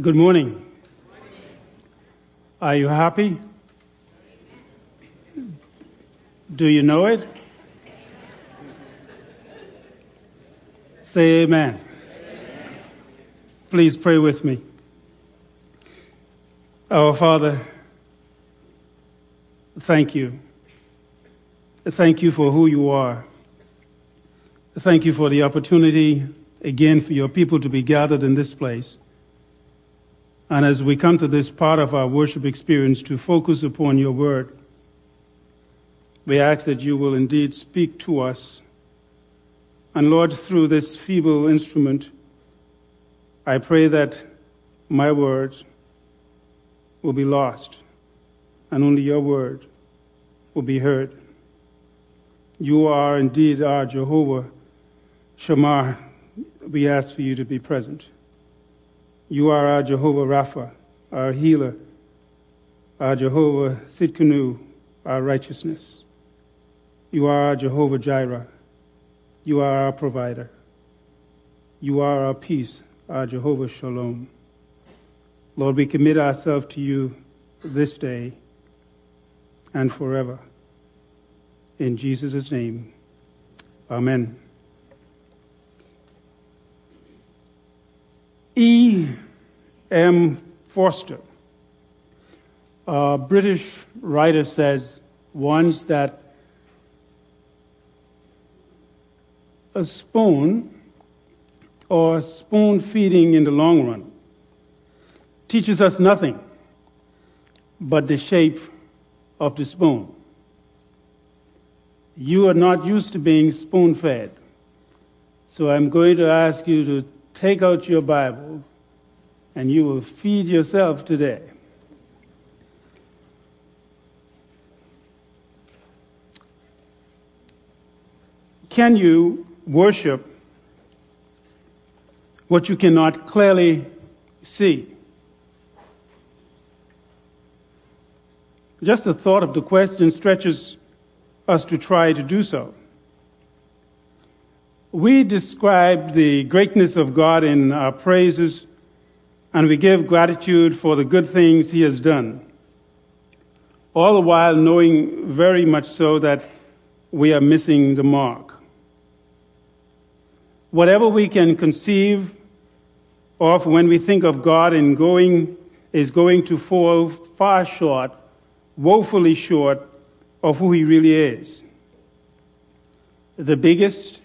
Uh, good morning. Are you happy? Do you know it? Say amen. Please pray with me. Our Father, thank you. Thank you for who you are. Thank you for the opportunity again for your people to be gathered in this place. And as we come to this part of our worship experience to focus upon your word, we ask that you will indeed speak to us. And Lord, through this feeble instrument, I pray that my words will be lost and only your word will be heard. You are indeed our Jehovah Shammah. We ask for you to be present. You are our Jehovah Rapha, our healer, our Jehovah Tsidkenu, our righteousness. You are our Jehovah Jireh. You are our provider. You are our peace, our Jehovah Shalom. Lord, we commit ourselves to you this day and forever. In Jesus' name, amen. E. M. Forster, a British writer, says once that a spoon or spoon feeding in the long run teaches us nothing but the shape of the spoon. You are not used to being spoon fed. So I'm going to ask you to take out your Bibles and you will feed yourself today. Can you worship what you cannot clearly see? Just the thought of the question stretches us to try to do so. We describe the greatness of God in our praises, and we give gratitude for the good things He has done, all the while knowing very much so that we are missing the mark. Whatever we can conceive of when we think of God and going is going to fall far short, woefully short of who He really is. The biggest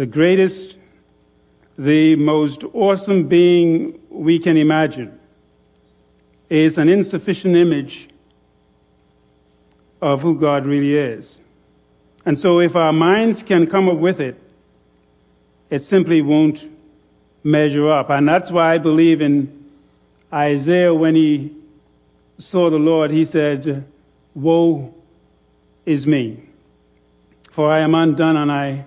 the greatest, the most awesome being we can imagine, is an insufficient image of who God really is. And so, if our minds can come up with it, it simply won't measure up. And that's why I believe in Isaiah when he saw the Lord, he said, Woe is me, for I am undone and I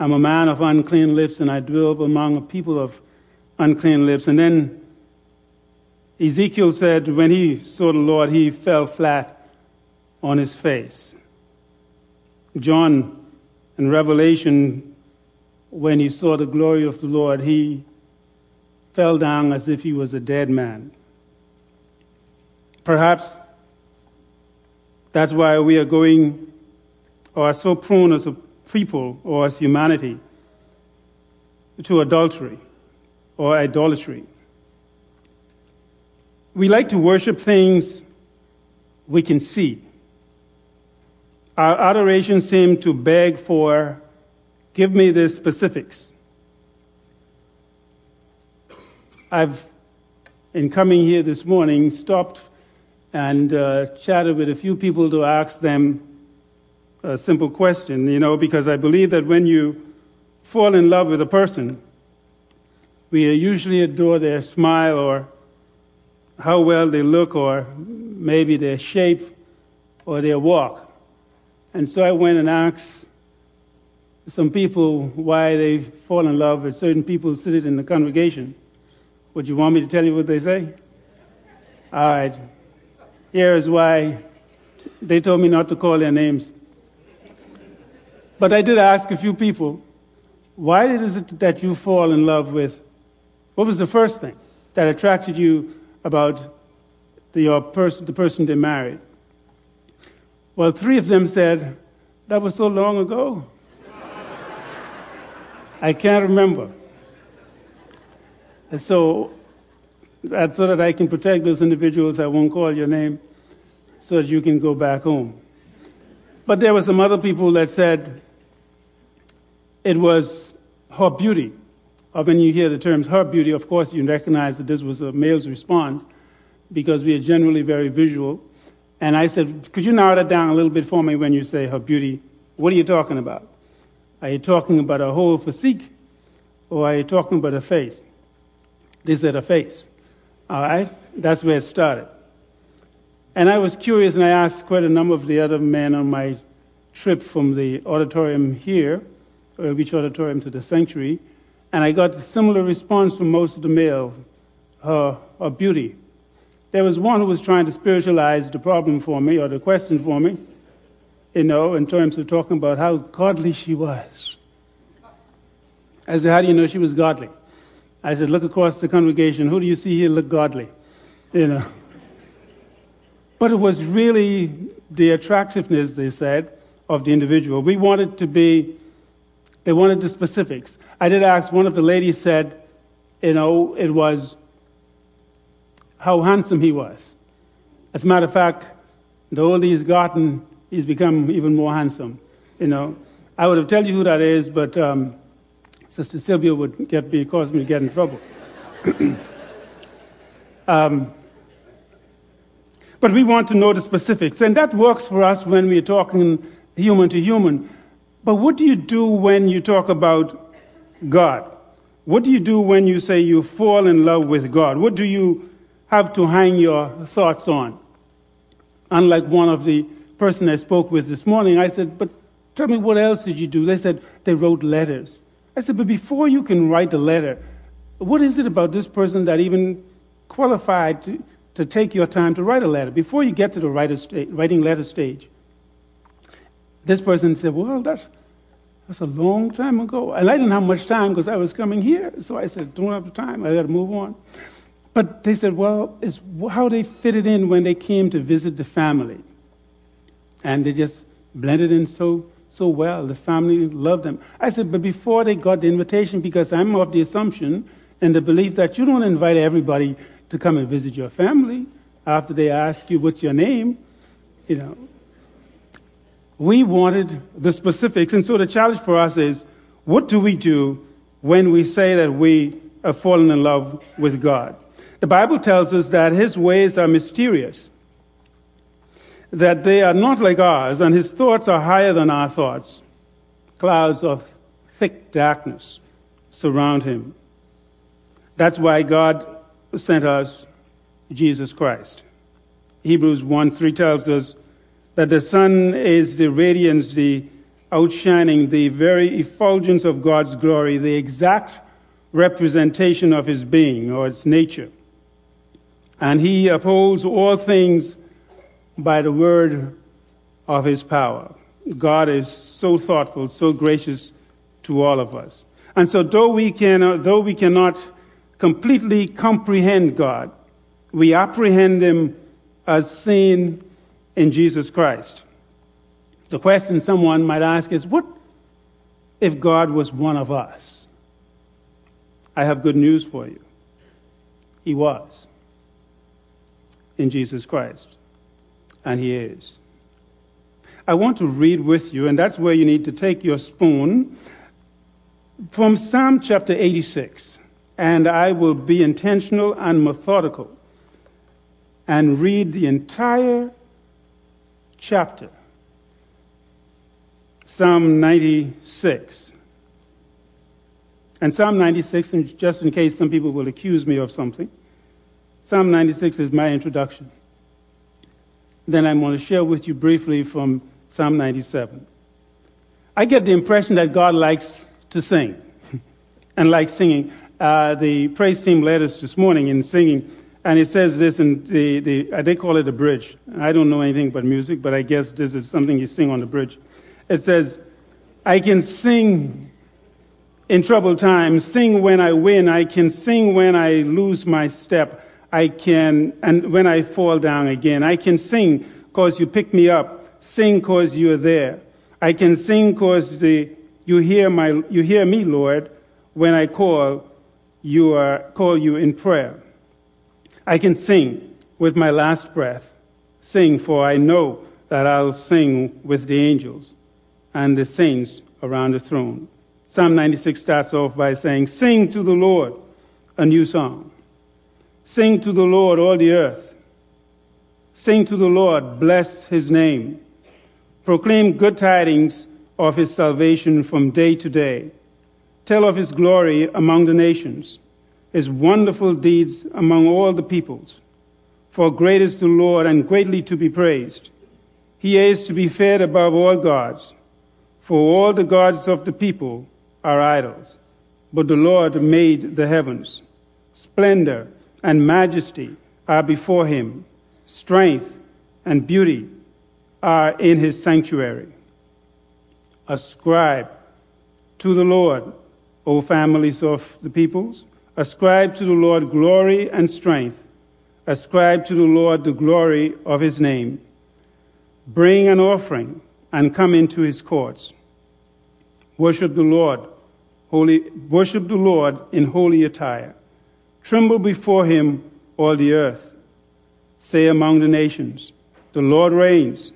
I'm a man of unclean lips, and I dwell among a people of unclean lips. And then Ezekiel said, when he saw the Lord, he fell flat on his face. John in Revelation, when he saw the glory of the Lord, he fell down as if he was a dead man. Perhaps that's why we are going, or are so prone as a people or as humanity to adultery or idolatry. We like to worship things we can see. Our adoration seems to beg for, give me the specifics. I've, in coming here this morning, stopped and uh, chatted with a few people to ask them a simple question, you know, because I believe that when you fall in love with a person, we usually adore their smile or how well they look or maybe their shape or their walk. And so I went and asked some people why they fall in love with certain people seated in the congregation. Would you want me to tell you what they say? All right. Here is why they told me not to call their names. But I did ask a few people, why is it that you fall in love with? What was the first thing that attracted you about the, person, the person they married? Well, three of them said, That was so long ago. I can't remember. And so, so that I can protect those individuals, I won't call your name, so that you can go back home. But there were some other people that said it was her beauty. Or when you hear the terms her beauty, of course, you recognize that this was a male's response because we are generally very visual. And I said, Could you narrow that down a little bit for me when you say her beauty? What are you talking about? Are you talking about a whole physique or are you talking about a face? They said a face. All right? That's where it started. And I was curious and I asked quite a number of the other men on my trip from the auditorium here, or which auditorium to the sanctuary, and I got a similar response from most of the males her, her beauty. There was one who was trying to spiritualize the problem for me, or the question for me, you know, in terms of talking about how godly she was. I said, How do you know she was godly? I said, Look across the congregation. Who do you see here look godly? You know. But it was really the attractiveness, they said, of the individual. We wanted to be, they wanted the specifics. I did ask, one of the ladies said, you know, it was how handsome he was. As a matter of fact, the older he's gotten, he's become even more handsome. You know, I would have told you who that is, but um, Sister Sylvia would get me, cause me to get in trouble. um, but we want to know the specifics, and that works for us when we're talking human to human. But what do you do when you talk about God? What do you do when you say you fall in love with God? What do you have to hang your thoughts on. Unlike one of the person I spoke with this morning, I said, But tell me, what else did you do? They said they wrote letters. I said, But before you can write a letter, what is it about this person that even qualified to, to take your time to write a letter? Before you get to the writing letter stage, this person said, Well, that's, that's a long time ago. And I didn't have much time because I was coming here. So I said, Don't have the time. I got to move on. But they said, well, it's how they fitted in when they came to visit the family. And they just blended in so, so well. The family loved them. I said, but before they got the invitation, because I'm of the assumption and the belief that you don't invite everybody to come and visit your family after they ask you, what's your name? You know. We wanted the specifics. And so the challenge for us is, what do we do when we say that we have fallen in love with God? The Bible tells us that his ways are mysterious, that they are not like ours, and his thoughts are higher than our thoughts. Clouds of thick darkness surround him. That's why God sent us Jesus Christ. Hebrews 1 3 tells us that the Son is the radiance, the outshining, the very effulgence of God's glory, the exact representation of his being or its nature and he upholds all things by the word of his power. God is so thoughtful, so gracious to all of us. And so, though we, can, though we cannot completely comprehend God, we apprehend him as seen in Jesus Christ. The question someone might ask is what if God was one of us? I have good news for you. He was in Jesus Christ. And He is. I want to read with you, and that's where you need to take your spoon from Psalm chapter 86. And I will be intentional and methodical and read the entire chapter. Psalm 96. And Psalm 96, and just in case some people will accuse me of something, Psalm 96 is my introduction. Then I'm going to share with you briefly from Psalm 97. I get the impression that God likes to sing and likes singing. Uh, the praise team led us this morning in singing, and it says this, and the, the, uh, they call it a bridge. I don't know anything but music, but I guess this is something you sing on the bridge. It says, I can sing in troubled times, sing when I win. I can sing when I lose my step. I can, and when I fall down again. I can sing because you pick me up. Sing because you're there. I can sing because the, you hear my, you hear me, Lord, when I call you are, call you in prayer. I can sing with my last breath. Sing, for I know that I'll sing with the angels and the saints around the throne. Psalm 96 starts off by saying, Sing to the Lord a new song. Sing to the Lord, all the earth. Sing to the Lord, bless his name. Proclaim good tidings of his salvation from day to day. Tell of his glory among the nations, his wonderful deeds among all the peoples. For great is the Lord and greatly to be praised. He is to be feared above all gods. For all the gods of the people are idols, but the Lord made the heavens. Splendor and majesty are before him, strength and beauty are in his sanctuary. Ascribe to the Lord, O families of the peoples. Ascribe to the Lord glory and strength. Ascribe to the Lord the glory of his name. Bring an offering and come into his courts. Worship the Lord, holy, worship the Lord in holy attire. Tremble before him, all the earth. Say among the nations, the Lord reigns.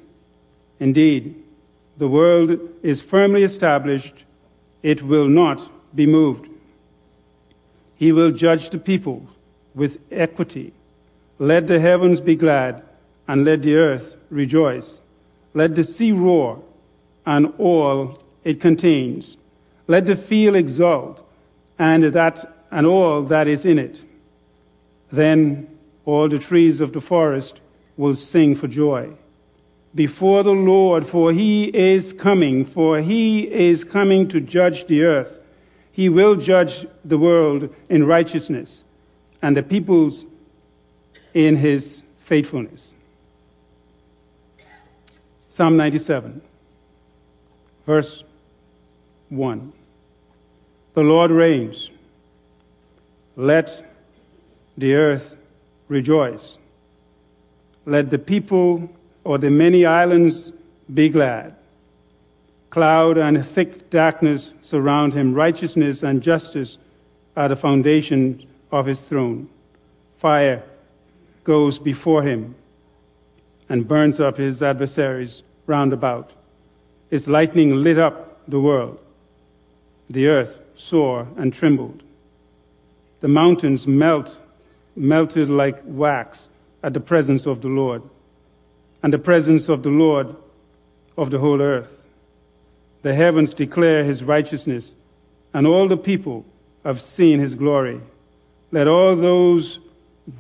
Indeed, the world is firmly established, it will not be moved. He will judge the people with equity. Let the heavens be glad, and let the earth rejoice. Let the sea roar, and all it contains. Let the field exult, and that and all that is in it. Then all the trees of the forest will sing for joy before the Lord, for he is coming, for he is coming to judge the earth. He will judge the world in righteousness and the peoples in his faithfulness. Psalm 97, verse 1. The Lord reigns. Let the earth rejoice. Let the people or the many islands be glad. Cloud and thick darkness surround him. Righteousness and justice are the foundation of his throne. Fire goes before him and burns up his adversaries round about. His lightning lit up the world. The earth saw and trembled. The mountains melt, melted like wax at the presence of the Lord and the presence of the Lord of the whole earth. The heavens declare his righteousness, and all the people have seen his glory. Let all those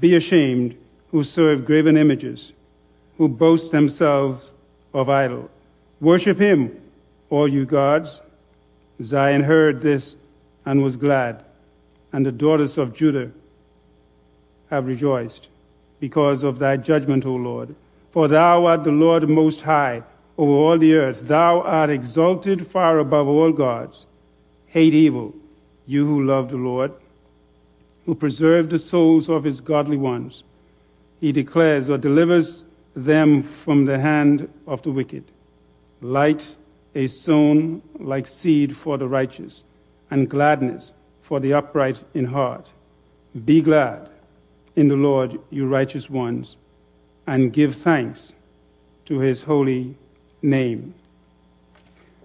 be ashamed who serve graven images, who boast themselves of idol. Worship him, all you gods. Zion heard this and was glad, and the daughters of Judah have rejoiced because of thy judgment, O Lord. For thou art the Lord most high over all the earth. Thou art exalted far above all gods. Hate evil, you who love the Lord, who preserve the souls of his godly ones. He declares or delivers them from the hand of the wicked. Light is sown like seed for the righteous, and gladness for the upright in heart. Be glad in the Lord, you righteous ones and give thanks to his holy name.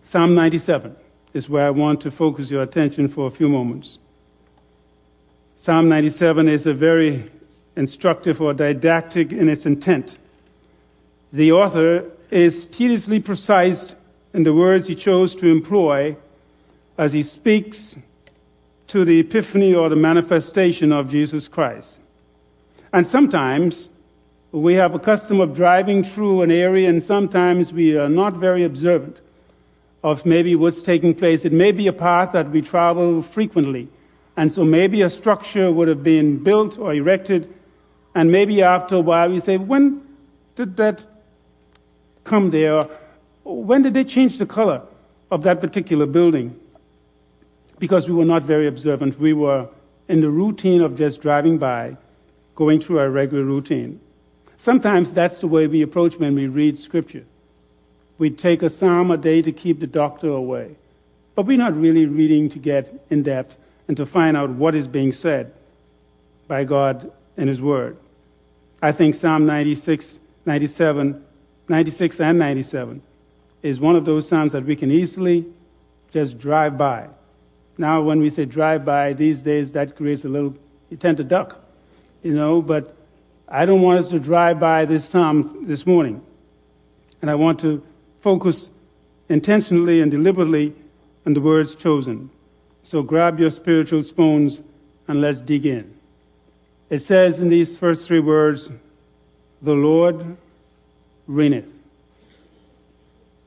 Psalm 97 is where I want to focus your attention for a few moments. Psalm 97 is a very instructive or didactic in its intent. The author is tediously precise in the words he chose to employ as he speaks to the epiphany or the manifestation of Jesus Christ. And sometimes we have a custom of driving through an area, and sometimes we are not very observant of maybe what's taking place. It may be a path that we travel frequently, and so maybe a structure would have been built or erected, and maybe after a while we say, When did that come there? When did they change the color of that particular building? because we were not very observant. We were in the routine of just driving by, going through our regular routine. Sometimes that's the way we approach when we read Scripture. We take a psalm a day to keep the doctor away. But we're not really reading to get in depth and to find out what is being said by God in His Word. I think Psalm 96, 97, 96 and 97 is one of those Psalms that we can easily just drive by. Now, when we say drive by these days, that creates a little, you tend to duck, you know, but I don't want us to drive by this Psalm this morning. And I want to focus intentionally and deliberately on the words chosen. So grab your spiritual spoons and let's dig in. It says in these first three words, the Lord reigneth.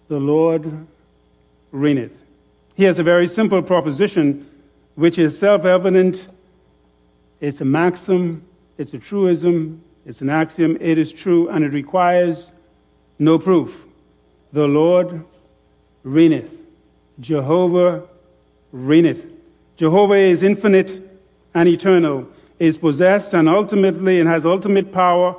The Lord reigneth. He has a very simple proposition, which is self evident. It's a maxim, it's a truism, it's an axiom. It is true, and it requires no proof. The Lord reigneth. Jehovah reigneth. Jehovah is infinite and eternal, is possessed and ultimately and has ultimate power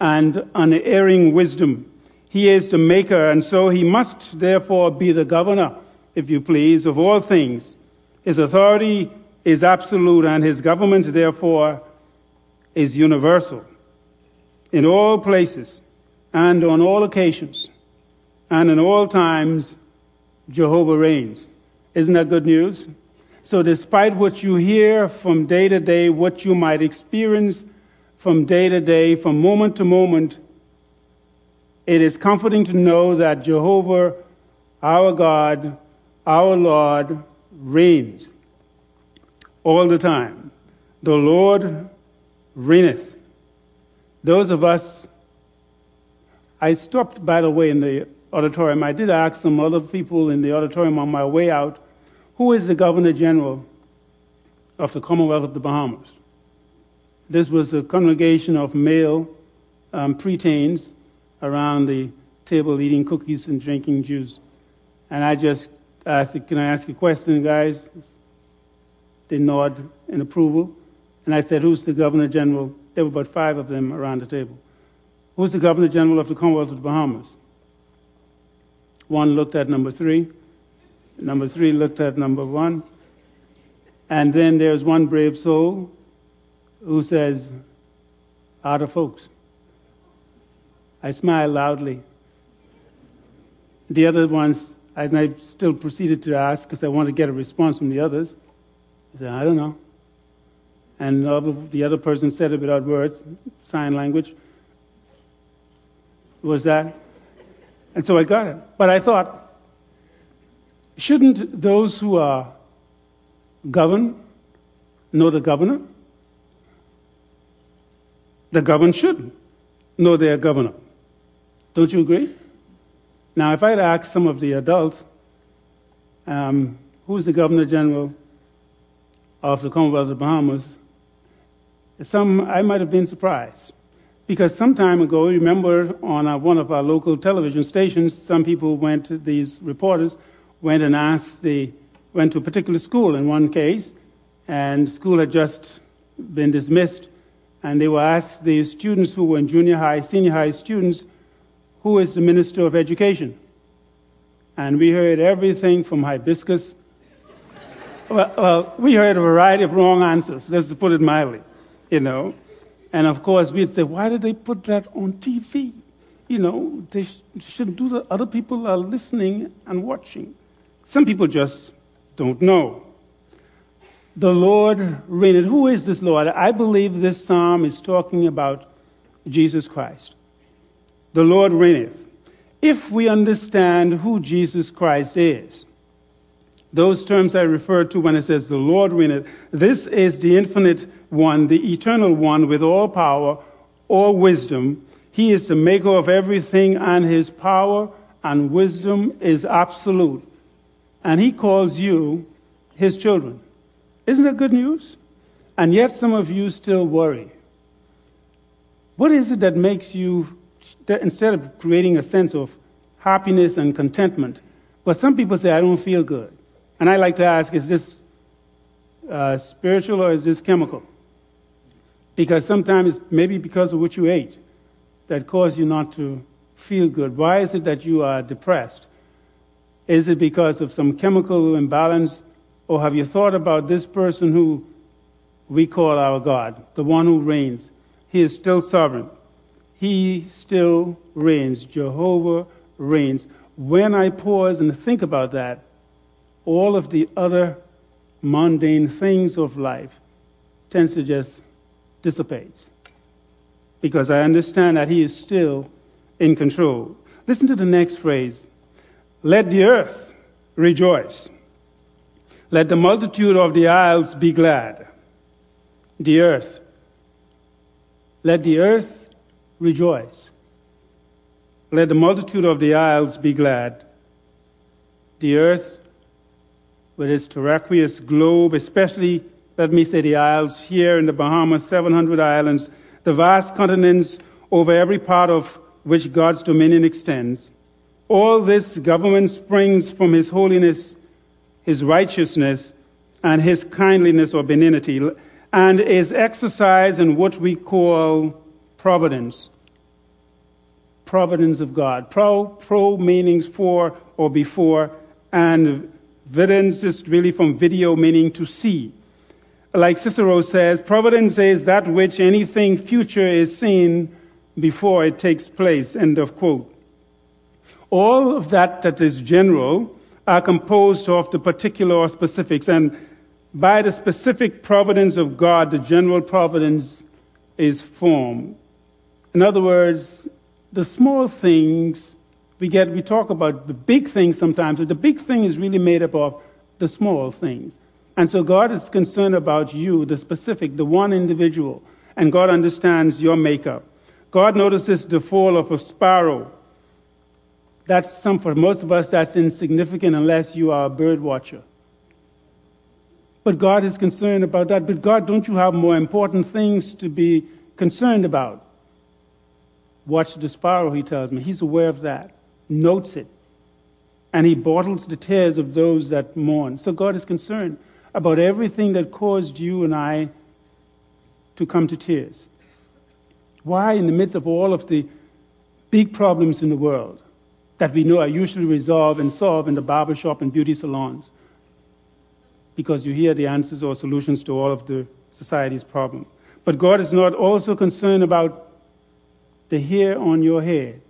and unerring wisdom. He is the maker, and so he must therefore be the governor, if you please, of all things. His authority is absolute, and his government, therefore, is universal. In all places and on all occasions and in all times, Jehovah reigns. Isn't that good news? So, despite what you hear from day to day, what you might experience from day to day, from moment to moment, it is comforting to know that Jehovah, our God, our Lord, reigns all the time. The Lord reigneth. Those of us, I stopped, by the way, in the auditorium. I did ask some other people in the auditorium on my way out who is the Governor General of the Commonwealth of the Bahamas? This was a congregation of male um, preteens around the table eating cookies and drinking juice. And I just asked, Can I ask a question, guys? They nod in approval. And I said, Who's the Governor General? There were about five of them around the table. Who's the Governor General of the Commonwealth of the Bahamas? One looked at number three. Number three looked at number one. And then there's one brave soul who says, Out of folks. I smile loudly. The other ones, and I still proceeded to ask because I want to get a response from the others. I said, I don't know. And the other person said it without words, sign language. Was that? And so I got it. But I thought, Shouldn't those who are governed know the governor? The governed should know their governor. Don't you agree? Now, if I'd asked some of the adults, um, who's the governor general of the Commonwealth of the Bahamas, some I might have been surprised. Because some time ago, remember on one of our local television stations, some people went, to these reporters, went and asked the, went to a particular school in one case, and school had just been dismissed, and they were asked the students who were in junior high, senior high students, who is the minister of education? And we heard everything from hibiscus. well, well, we heard a variety of wrong answers, let's put it mildly, you know. And of course, we'd say, why did they put that on TV? You know, they sh- should do that. Other people are listening and watching. Some people just don't know. The Lord reigneth. Who is this Lord? I believe this psalm is talking about Jesus Christ. The Lord reigneth. If we understand who Jesus Christ is, those terms I referred to when it says the Lord reigneth, this is the infinite one, the eternal one with all power, all wisdom. He is the maker of everything, and his power and wisdom is absolute and he calls you his children. Isn't that good news? And yet, some of you still worry. What is it that makes you, that instead of creating a sense of happiness and contentment, but some people say, I don't feel good. And I like to ask, is this uh, spiritual or is this chemical? Because sometimes it's maybe because of what you ate that caused you not to feel good. Why is it that you are depressed? Is it because of some chemical imbalance? Or have you thought about this person who we call our God, the one who reigns? He is still sovereign. He still reigns. Jehovah reigns. When I pause and think about that, all of the other mundane things of life tends to just dissipate because I understand that He is still in control. Listen to the next phrase Let the earth rejoice, let the multitude of the isles be glad. The earth, let the earth rejoice. Let the multitude of the isles be glad. The earth, with its terraqueous globe, especially, let me say, the isles here in the Bahamas, 700 islands, the vast continents over every part of which God's dominion extends. All this government springs from His holiness, His righteousness, and His kindliness or benignity, and is exercised in what we call providence. Providence of God. Pro, pro meanings for or before, and videns is really from video meaning to see like Cicero says, providence is that which anything future is seen before it takes place. End of quote. All of that that is general are composed of the particular or specifics. And by the specific providence of God, the general providence is formed. In other words, the small things we get, we talk about the big things sometimes, but the big thing is really made up of the small things. And so God is concerned about you, the specific, the one individual, and God understands your makeup. God notices the fall of a sparrow. That's some, for most of us, that's insignificant unless you are a bird watcher. But God is concerned about that. But God, don't you have more important things to be concerned about? Watch the sparrow, he tells me. He's aware of that, notes it, and he bottles the tears of those that mourn. So God is concerned about everything that caused you and I to come to tears? Why, in the midst of all of the big problems in the world that we know are usually resolved and solved in the barbershop and beauty salons? Because you hear the answers or solutions to all of the society's problems. But God is not also concerned about the hair on your head,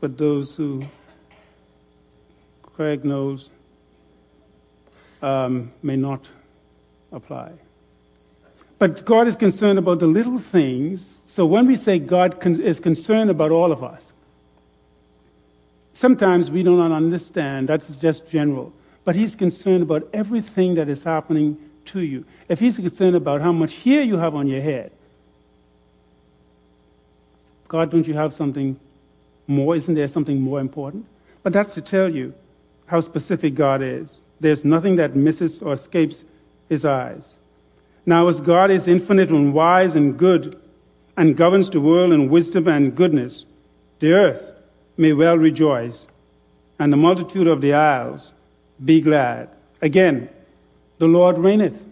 but those who Craig knows um, may not apply. But God is concerned about the little things. So when we say God con- is concerned about all of us, sometimes we do not understand. That's just general. But He's concerned about everything that is happening to you. If He's concerned about how much hair you have on your head, God, don't you have something more? Isn't there something more important? But that's to tell you how specific God is. There's nothing that misses or escapes his eyes. Now, as God is infinite and wise and good and governs the world in wisdom and goodness, the earth may well rejoice, and the multitude of the isles be glad. Again, the Lord reigneth.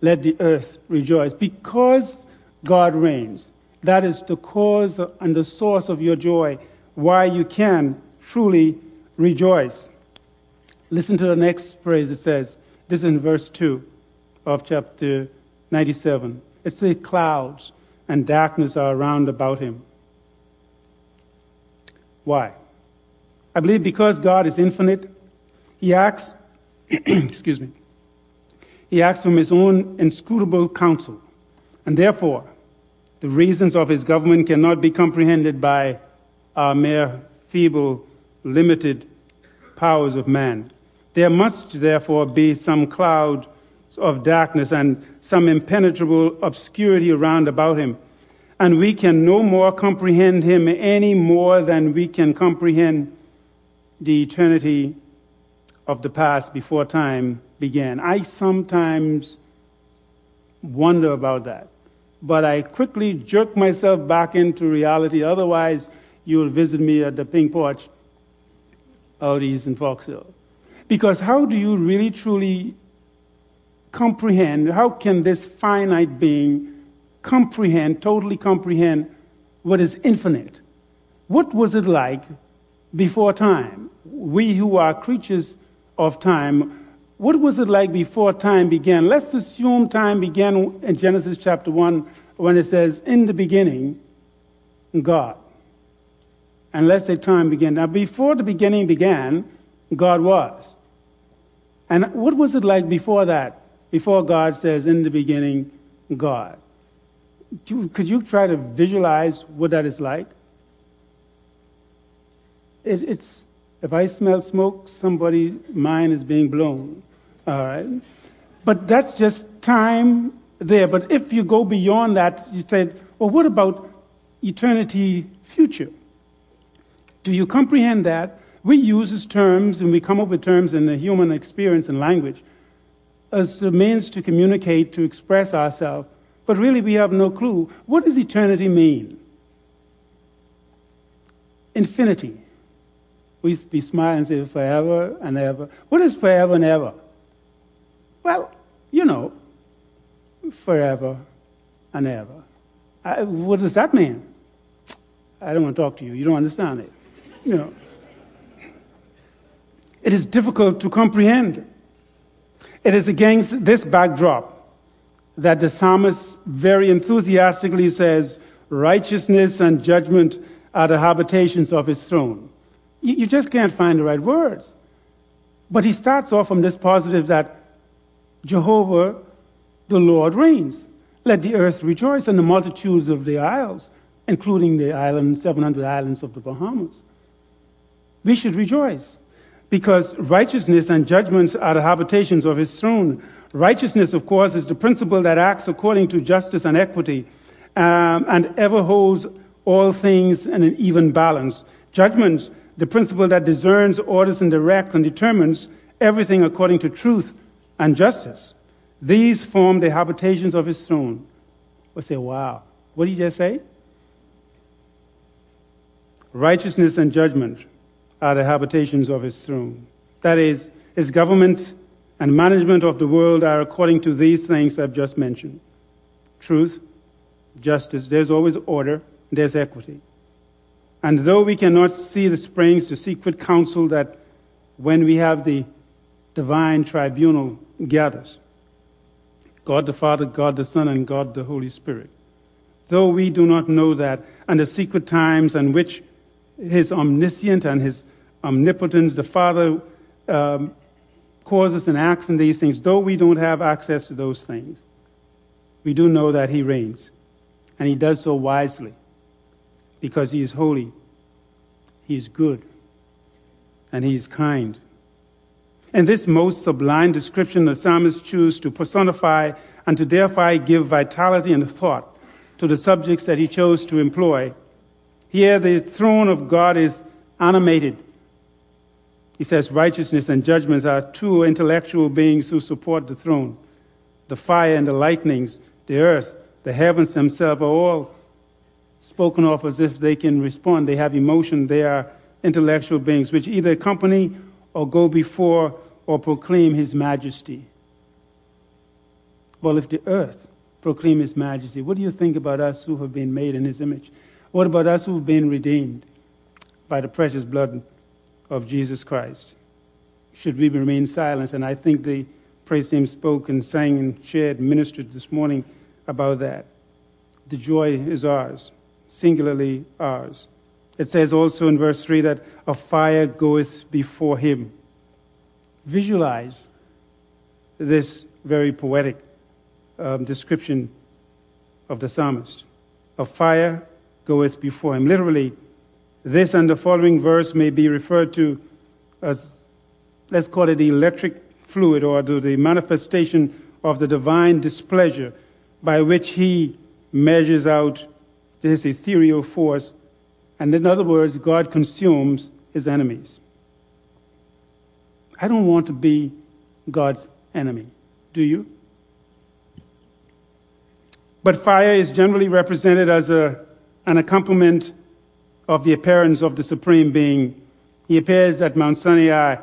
Let the earth rejoice. Because God reigns, that is the cause and the source of your joy, why you can truly rejoice. Listen to the next phrase it says. This is in verse 2 of chapter 97. It says, Clouds and darkness are around about him. Why? I believe because God is infinite, he acts, excuse me, he acts from his own inscrutable counsel. And therefore, the reasons of his government cannot be comprehended by our mere feeble, limited powers of man. There must therefore be some cloud of darkness and some impenetrable obscurity around about him. And we can no more comprehend him any more than we can comprehend the eternity of the past before time began. I sometimes wonder about that. But I quickly jerk myself back into reality. Otherwise, you'll visit me at the Pink Porch out east in Fox Hill. Because how do you really truly comprehend, how can this finite being comprehend, totally comprehend what is infinite? What was it like before time? We who are creatures of time, what was it like before time began? Let's assume time began in Genesis chapter 1 when it says, In the beginning, God. And let's say time began. Now, before the beginning began, God was. And what was it like before that? Before God says, In the beginning, God. Could you try to visualize what that is like? It, it's, if I smell smoke, somebody's mind is being blown. All right? But that's just time there. But if you go beyond that, you say, well, what about eternity future? Do you comprehend that? We use these terms and we come up with terms in the human experience and language as a means to communicate, to express ourselves, but really we have no clue. What does eternity mean? Infinity. We, we smile and say forever and ever. What is forever and ever? Well, you know, forever and ever. I, what does that mean? I don't want to talk to you. You don't understand it. You know. It is difficult to comprehend. It is against this backdrop that the psalmist very enthusiastically says, Righteousness and judgment are the habitations of his throne. You, you just can't find the right words. But he starts off from this positive that Jehovah, the Lord, reigns. Let the earth rejoice and the multitudes of the isles, including the island, 700 islands of the Bahamas. We should rejoice because righteousness and judgments are the habitations of his throne. Righteousness, of course, is the principle that acts according to justice and equity um, and ever holds all things in an even balance. Judgment, the principle that discerns, orders, and directs and determines everything according to truth and justice. These form the habitations of his throne. We say, wow. What did you just say? Righteousness and judgment are the habitations of his throne. That is, his government and management of the world are according to these things I've just mentioned truth, justice, there's always order, there's equity. And though we cannot see the springs, the secret council that when we have the divine tribunal gathers God the Father, God the Son, and God the Holy Spirit. Though we do not know that, and the secret times in which his omniscient and his omnipotence, the Father um, causes and acts in these things, though we don't have access to those things, we do know that He reigns. And He does so wisely because He is holy, He is good, and He is kind. In this most sublime description, the psalmist chooses to personify and to thereby give vitality and thought to the subjects that he chose to employ. Here, the throne of God is animated he says righteousness and judgments are two intellectual beings who support the throne. The fire and the lightnings, the earth, the heavens themselves are all spoken of as if they can respond. They have emotion. They are intellectual beings which either accompany or go before or proclaim his majesty. Well, if the earth proclaim his majesty, what do you think about us who have been made in his image? What about us who have been redeemed by the precious blood of Jesus Christ. Should we remain silent? And I think the praise team spoke and sang and shared, ministered this morning about that. The joy is ours, singularly ours. It says also in verse 3 that a fire goeth before him. Visualize this very poetic um, description of the psalmist. A fire goeth before him. Literally, this and the following verse may be referred to as, let's call it the electric fluid or the manifestation of the divine displeasure by which he measures out this ethereal force. And in other words, God consumes his enemies. I don't want to be God's enemy. Do you? But fire is generally represented as a, an accompaniment of the appearance of the Supreme Being. He appears at Mount Sinai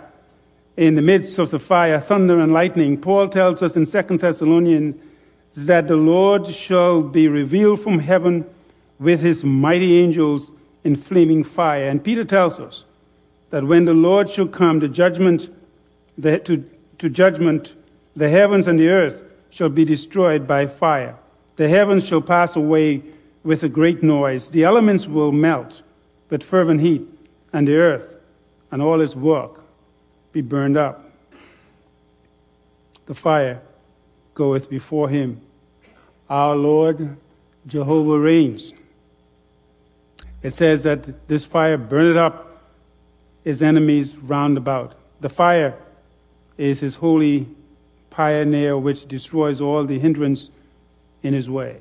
in the midst of the fire, thunder, and lightning. Paul tells us in 2 Thessalonians that the Lord shall be revealed from heaven with his mighty angels in flaming fire. And Peter tells us that when the Lord shall come, the judgment, the, to, to judgment, the heavens and the earth shall be destroyed by fire. The heavens shall pass away with a great noise. The elements will melt with fervent heat, and the earth and all its work be burned up. The fire goeth before him. Our Lord Jehovah reigns. It says that this fire burneth up his enemies round about. The fire is his holy pioneer, which destroys all the hindrance in his way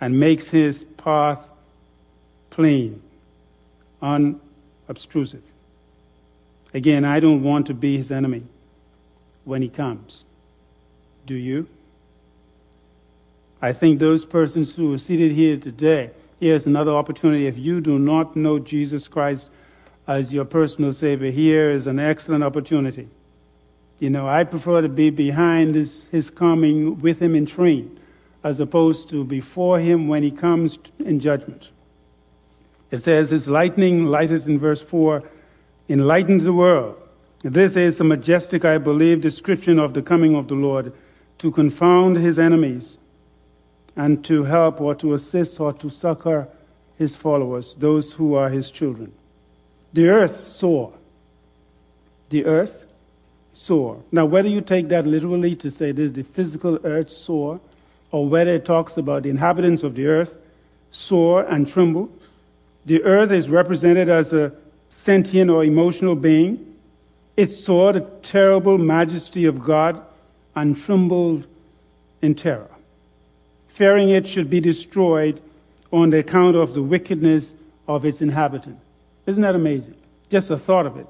and makes his path plain, unobtrusive. Again, I don't want to be his enemy when he comes. Do you? I think those persons who are seated here today, here's another opportunity. If you do not know Jesus Christ as your personal Savior, here is an excellent opportunity. You know, I prefer to be behind his, his coming with him in train as opposed to before him when he comes in judgment. It says, His lightning lighted in verse 4 enlightens the world. This is a majestic, I believe, description of the coming of the Lord to confound his enemies and to help or to assist or to succor his followers, those who are his children. The earth saw. The earth saw. Now, whether you take that literally to say this, the physical earth saw, or whether it talks about the inhabitants of the earth saw and tremble, the earth is represented as a sentient or emotional being. It saw the terrible majesty of God and trembled in terror, fearing it should be destroyed on the account of the wickedness of its inhabitant. Isn't that amazing? Just a thought of it.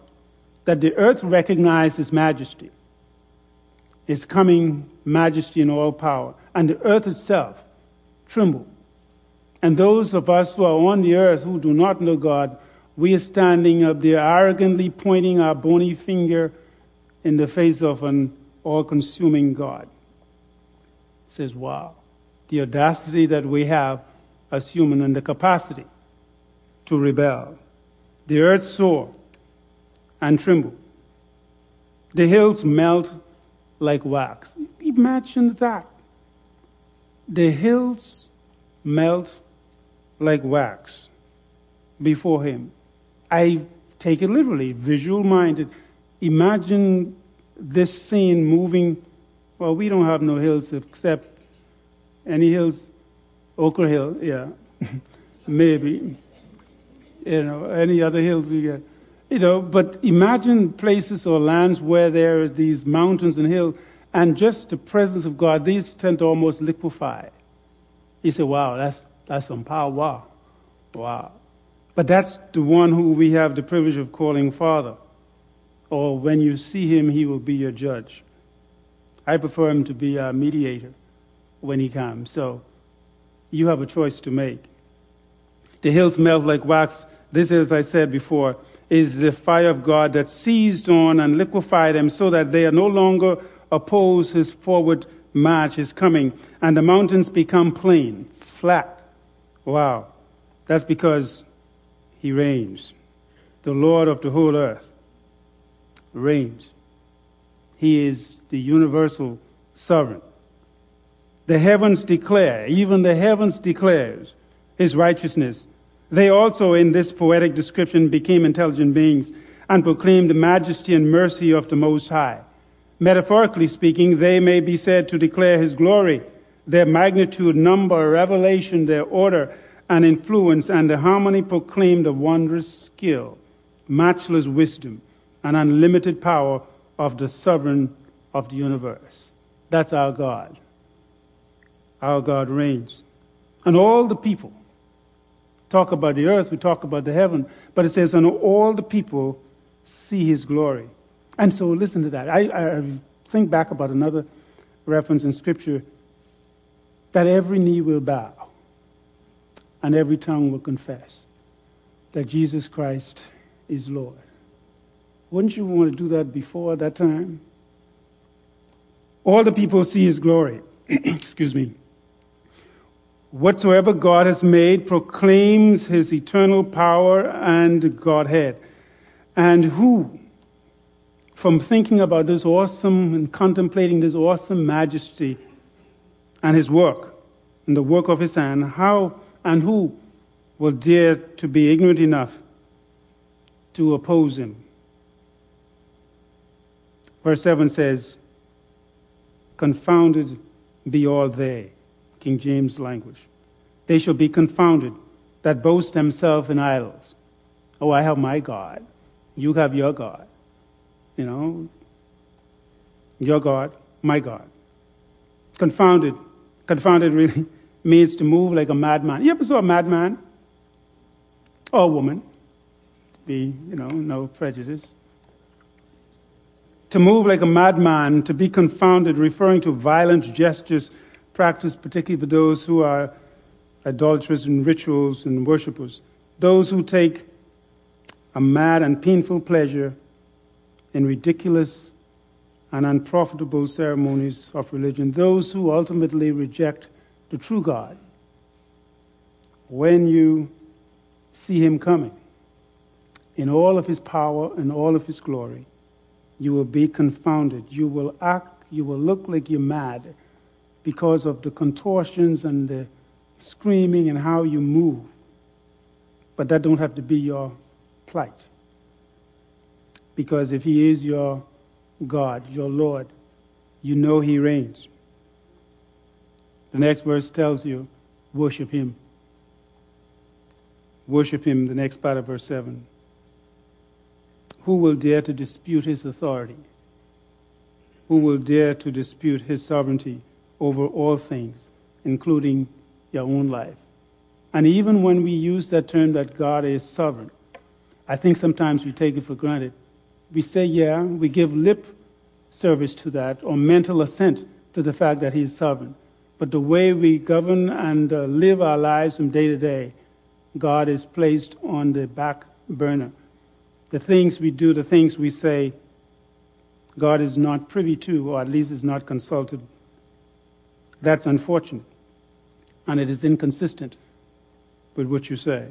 That the earth recognized its majesty, its coming majesty and all power, and the earth itself trembled. And those of us who are on the earth who do not know God we are standing up there arrogantly pointing our bony finger in the face of an all consuming God. says, wow, the audacity that we have as human and the capacity to rebel. The earth saw and tremble. The hills melt like wax. Imagine that. The hills melt like wax before him. I take it literally, visual minded. Imagine this scene moving. Well, we don't have no hills except any hills, Ochre Hill, yeah, maybe. You know, any other hills we get. You know, but imagine places or lands where there are these mountains and hills, and just the presence of God, these tend to almost liquefy. You say, wow, that's, that's some power. Wow. But that's the one who we have the privilege of calling Father. Or when you see him, he will be your judge. I prefer him to be our mediator when he comes. So you have a choice to make. The hills melt like wax. This, as I said before, is the fire of God that seized on and liquefied them so that they are no longer oppose his forward march, his coming, and the mountains become plain, flat. Wow. That's because he reigns. The Lord of the whole earth reigns. He is the universal sovereign. The heavens declare, even the heavens declares his righteousness. They also, in this poetic description, became intelligent beings and proclaimed the majesty and mercy of the Most High. Metaphorically speaking, they may be said to declare his glory, their magnitude, number, revelation, their order, and influence and the harmony proclaimed a wondrous skill, matchless wisdom, and unlimited power of the sovereign of the universe. That's our God. Our God reigns. And all the people talk about the earth, we talk about the heaven, but it says, and all the people see his glory. And so listen to that. I, I think back about another reference in Scripture that every knee will bow and every tongue will confess that Jesus Christ is Lord. Wouldn't you want to do that before that time? All the people see his glory. Excuse me. Whatsoever God has made proclaims his eternal power and Godhead. And who, from thinking about this awesome and contemplating this awesome majesty and his work and the work of his hand, how and who will dare to be ignorant enough to oppose him? Verse 7 says, Confounded be all they, King James language. They shall be confounded that boast themselves in idols. Oh, I have my God. You have your God. You know, your God, my God. Confounded. Confounded really means to move like a madman. You ever saw a madman? Or a woman? To be, you know, no prejudice to move like a madman, to be confounded, referring to violent gestures practiced particularly for those who are idolatrous in rituals and worshippers, those who take a mad and painful pleasure in ridiculous and unprofitable ceremonies of religion, those who ultimately reject the true God. When you see him coming in all of his power and all of his glory, you will be confounded. You will act, you will look like you're mad because of the contortions and the screaming and how you move. But that don't have to be your plight. Because if he is your God, your Lord, you know he reigns. The next verse tells you, worship him. Worship him, the next part of verse 7. Who will dare to dispute his authority? Who will dare to dispute his sovereignty over all things, including your own life? And even when we use that term that God is sovereign, I think sometimes we take it for granted. We say, yeah, we give lip service to that or mental assent to the fact that He is sovereign. But the way we govern and uh, live our lives from day to day, God is placed on the back burner the things we do, the things we say, God is not privy to, or at least is not consulted. That's unfortunate. And it is inconsistent with what you say.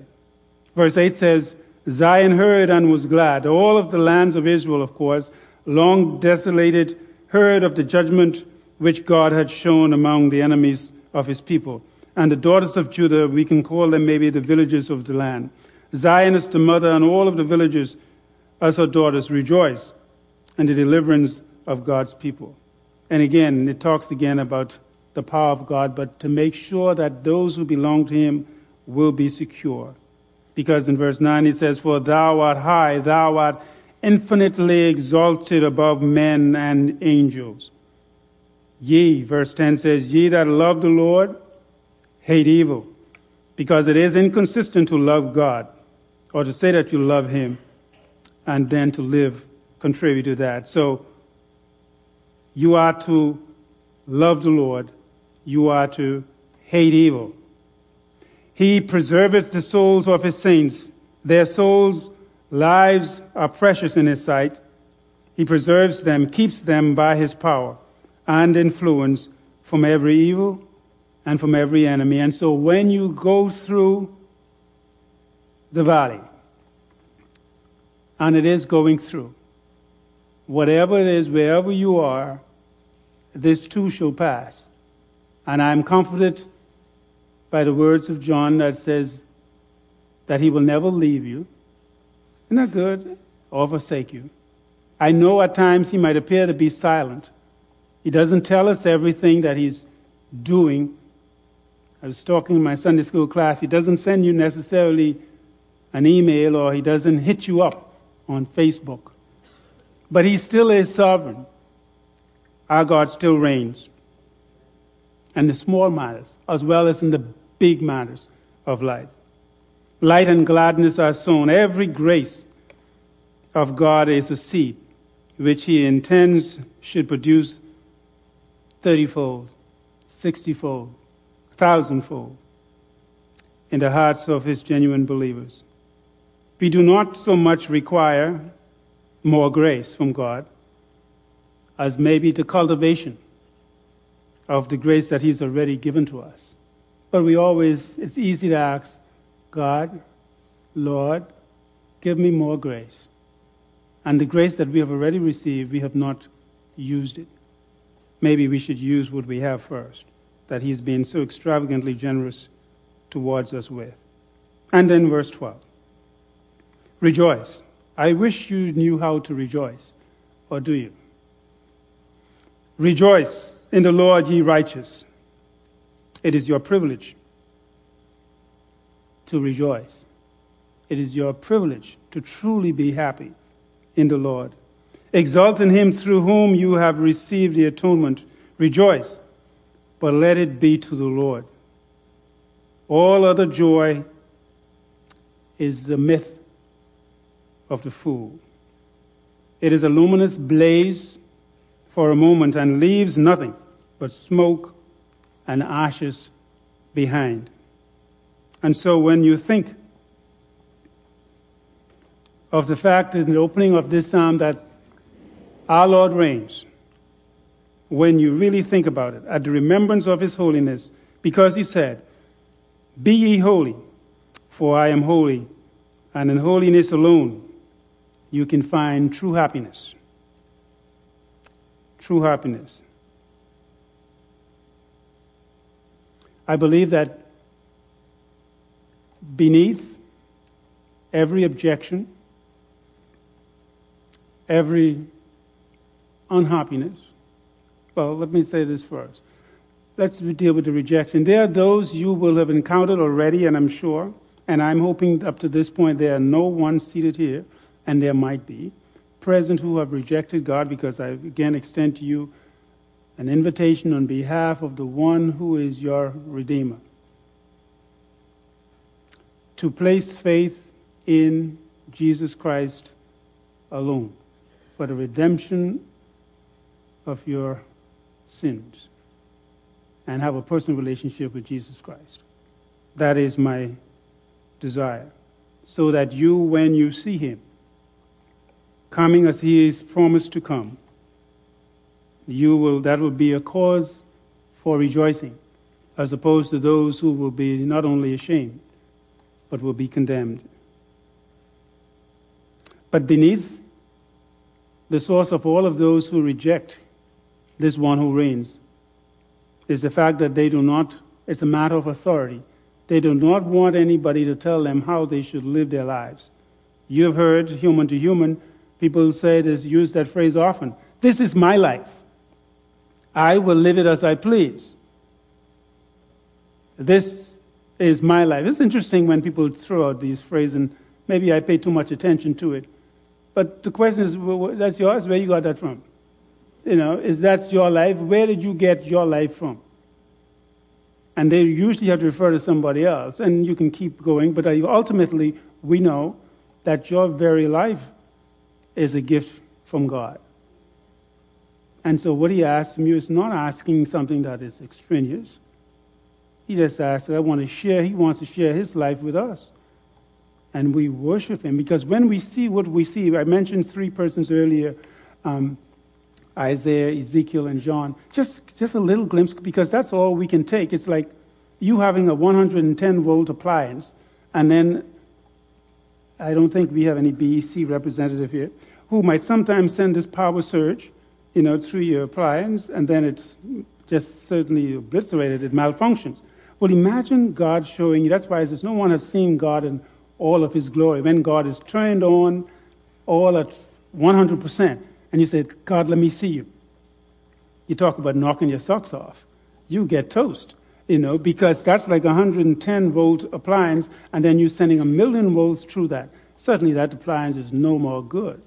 Verse 8 says, Zion heard and was glad. All of the lands of Israel, of course, long desolated, heard of the judgment which God had shown among the enemies of his people. And the daughters of Judah, we can call them maybe the villages of the land. Zion is the mother, and all of the villages as her daughters rejoice in the deliverance of God's people. And again, it talks again about the power of God, but to make sure that those who belong to Him will be secure. Because in verse 9 he says, For thou art high, thou art infinitely exalted above men and angels. Ye, verse 10 says, Ye that love the Lord, hate evil, because it is inconsistent to love God or to say that you love Him and then to live contrary to that. So you are to love the Lord, you are to hate evil. He preserveth the souls of his saints. Their souls' lives are precious in his sight. He preserves them, keeps them by his power and influence from every evil and from every enemy. And so when you go through the valley, and it is going through. Whatever it is, wherever you are, this too shall pass. And I'm comforted by the words of John that says that he will never leave you. Isn't that good? Or forsake you. I know at times he might appear to be silent. He doesn't tell us everything that he's doing. I was talking in my Sunday school class. He doesn't send you necessarily an email or he doesn't hit you up on Facebook. But he still is sovereign. Our God still reigns. And the small matters, as well as in the big matters of life. Light and gladness are sown. Every grace of God is a seed which he intends should produce 30 fold, 60 fold, 1,000 fold in the hearts of his genuine believers. We do not so much require more grace from God as maybe the cultivation of the grace that He's already given to us. But we always, it's easy to ask, God, Lord, give me more grace. And the grace that we have already received, we have not used it. Maybe we should use what we have first, that He's been so extravagantly generous towards us with. And then verse 12 Rejoice. I wish you knew how to rejoice, or do you? Rejoice in the Lord, ye righteous. It is your privilege to rejoice. It is your privilege to truly be happy in the Lord. Exalt in him through whom you have received the atonement. Rejoice, but let it be to the Lord. All other joy is the myth of the fool. It is a luminous blaze for a moment and leaves nothing but smoke and ashes behind. And so when you think of the fact in the opening of this psalm that our Lord reigns, when you really think about it, at the remembrance of his holiness, because he said, Be ye holy, for I am holy, and in holiness alone you can find true happiness. True happiness. I believe that beneath every objection, every unhappiness, well, let me say this first. Let's deal with the rejection. There are those you will have encountered already, and I'm sure, and I'm hoping up to this point there are no one seated here and there might be, present who have rejected God because I again extend to you an invitation on behalf of the one who is your Redeemer to place faith in Jesus Christ alone for the redemption of your sins and have a personal relationship with Jesus Christ. That is my desire. So that you, when you see him, coming as he is promised to come, you will, that will be a cause for rejoicing, as opposed to those who will be not only ashamed, but will be condemned. But beneath the source of all of those who reject this one who reigns is the fact that they do not, it's a matter of authority. They do not want anybody to tell them how they should live their lives. You have heard, human to human, People say this, use that phrase often. This is my life. I will live it as I please. This is my life. It's interesting when people throw out these phrases, and maybe I pay too much attention to it. But the question is, well, that's yours? Where you got that from? You know, is that your life? Where did you get your life from? And they usually have to refer to somebody else, and you can keep going, but ultimately, we know that your very life is a gift from God. And so what he asks from you is not asking something that is extraneous. He just asks, I want to share, he wants to share his life with us. And we worship him because when we see what we see, I mentioned three persons earlier um, Isaiah, Ezekiel, and John. Just, just a little glimpse because that's all we can take. It's like you having a 110 volt appliance, and then I don't think we have any BEC representative here who might sometimes send this power surge, you know, through your appliance, and then it's just certainly obliterated, it malfunctions. Well, imagine God showing you. That's why it says no one has seen God in all of his glory. When God is turned on all at 100%, and you say, God, let me see you. You talk about knocking your socks off. You get toast, you know, because that's like a 110 volt appliance, and then you're sending a million volts through that. Certainly that appliance is no more good.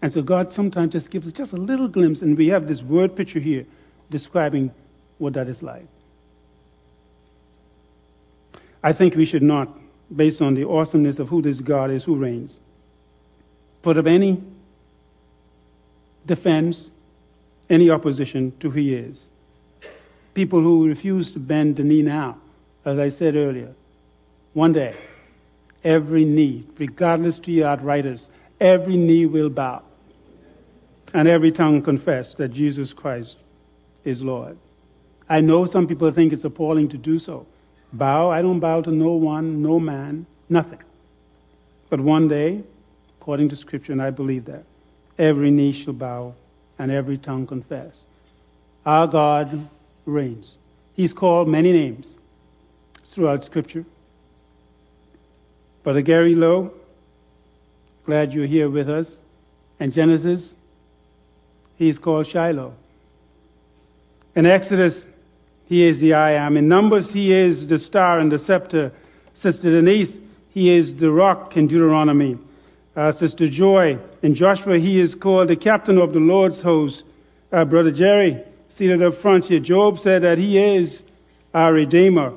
And so God sometimes just gives us just a little glimpse, and we have this word picture here describing what that is like. I think we should not, based on the awesomeness of who this God is who reigns, put up any defense, any opposition to who he is. People who refuse to bend the knee now, as I said earlier, one day, every knee, regardless to your arthritis, every knee will bow and every tongue confess that Jesus Christ is Lord. I know some people think it's appalling to do so. Bow, I don't bow to no one, no man, nothing. But one day, according to Scripture, and I believe that, every knee shall bow and every tongue confess. Our God reigns. He's called many names throughout Scripture. Brother Gary Lowe, glad you're here with us. And Genesis, he's called Shiloh. In Exodus, he is the I am. In Numbers, he is the star and the scepter. Sister Denise, he is the rock in Deuteronomy. Uh, Sister Joy, in Joshua, he is called the captain of the Lord's host. Uh, Brother Jerry, seated up front here, Job said that he is our Redeemer.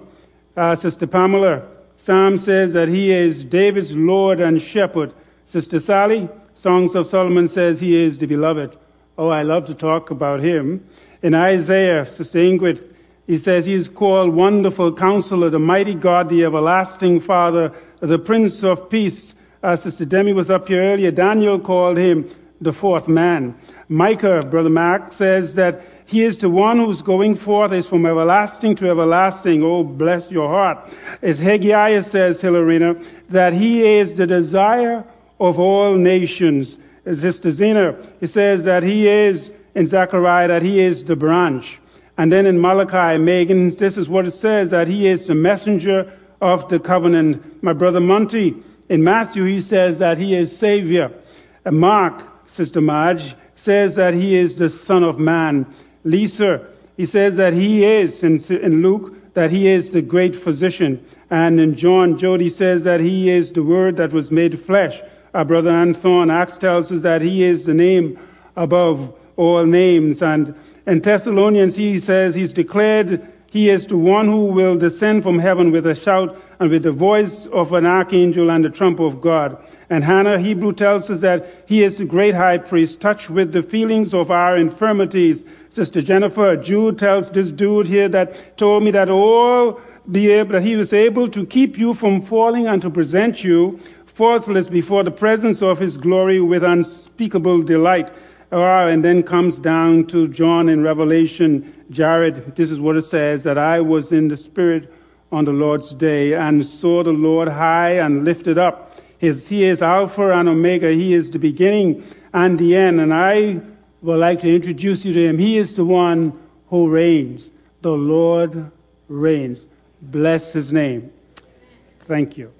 Uh, Sister Pamela, Psalm says that he is David's Lord and shepherd. Sister Sally, Songs of Solomon says he is the beloved. Oh, I love to talk about him. In Isaiah, Sister Ingrid, he says he is called Wonderful Counselor, the Mighty God, the Everlasting Father, the Prince of Peace. Uh, Sister Demi was up here earlier. Daniel called him the fourth man. Micah, Brother Mark, says that he is the one who's going forth is from everlasting to everlasting. Oh, bless your heart. As Haggai says, Hilarina, that he is the desire of all nations. As Sister Zena, he says that he is, in Zechariah, that he is the branch. And then in Malachi, Megan, this is what it says, that he is the messenger of the covenant. My brother Monty, in Matthew, he says that he is Savior. And Mark, Sister Marge, says that he is the Son of Man. Lisa, he says that he is, in, in Luke, that he is the great physician. And in John, Jody says that he is the word that was made flesh. Our brother Anthon Acts tells us that he is the name above all names. And in Thessalonians, he says he's declared he is the one who will descend from heaven with a shout and with the voice of an archangel and the trump of God. And Hannah, Hebrew tells us that he is the great high priest, touched with the feelings of our infirmities. Sister Jennifer, Jude tells this dude here that told me that all be able, that he was able to keep you from falling and to present you faultless before the presence of his glory with unspeakable delight. Ah, and then comes down to John in Revelation, Jared, this is what it says, that I was in the Spirit on the Lord's day and saw the Lord high and lifted up. His, he is Alpha and Omega. He is the beginning and the end. And I would like to introduce you to him. He is the one who reigns. The Lord reigns. Bless his name. Thank you.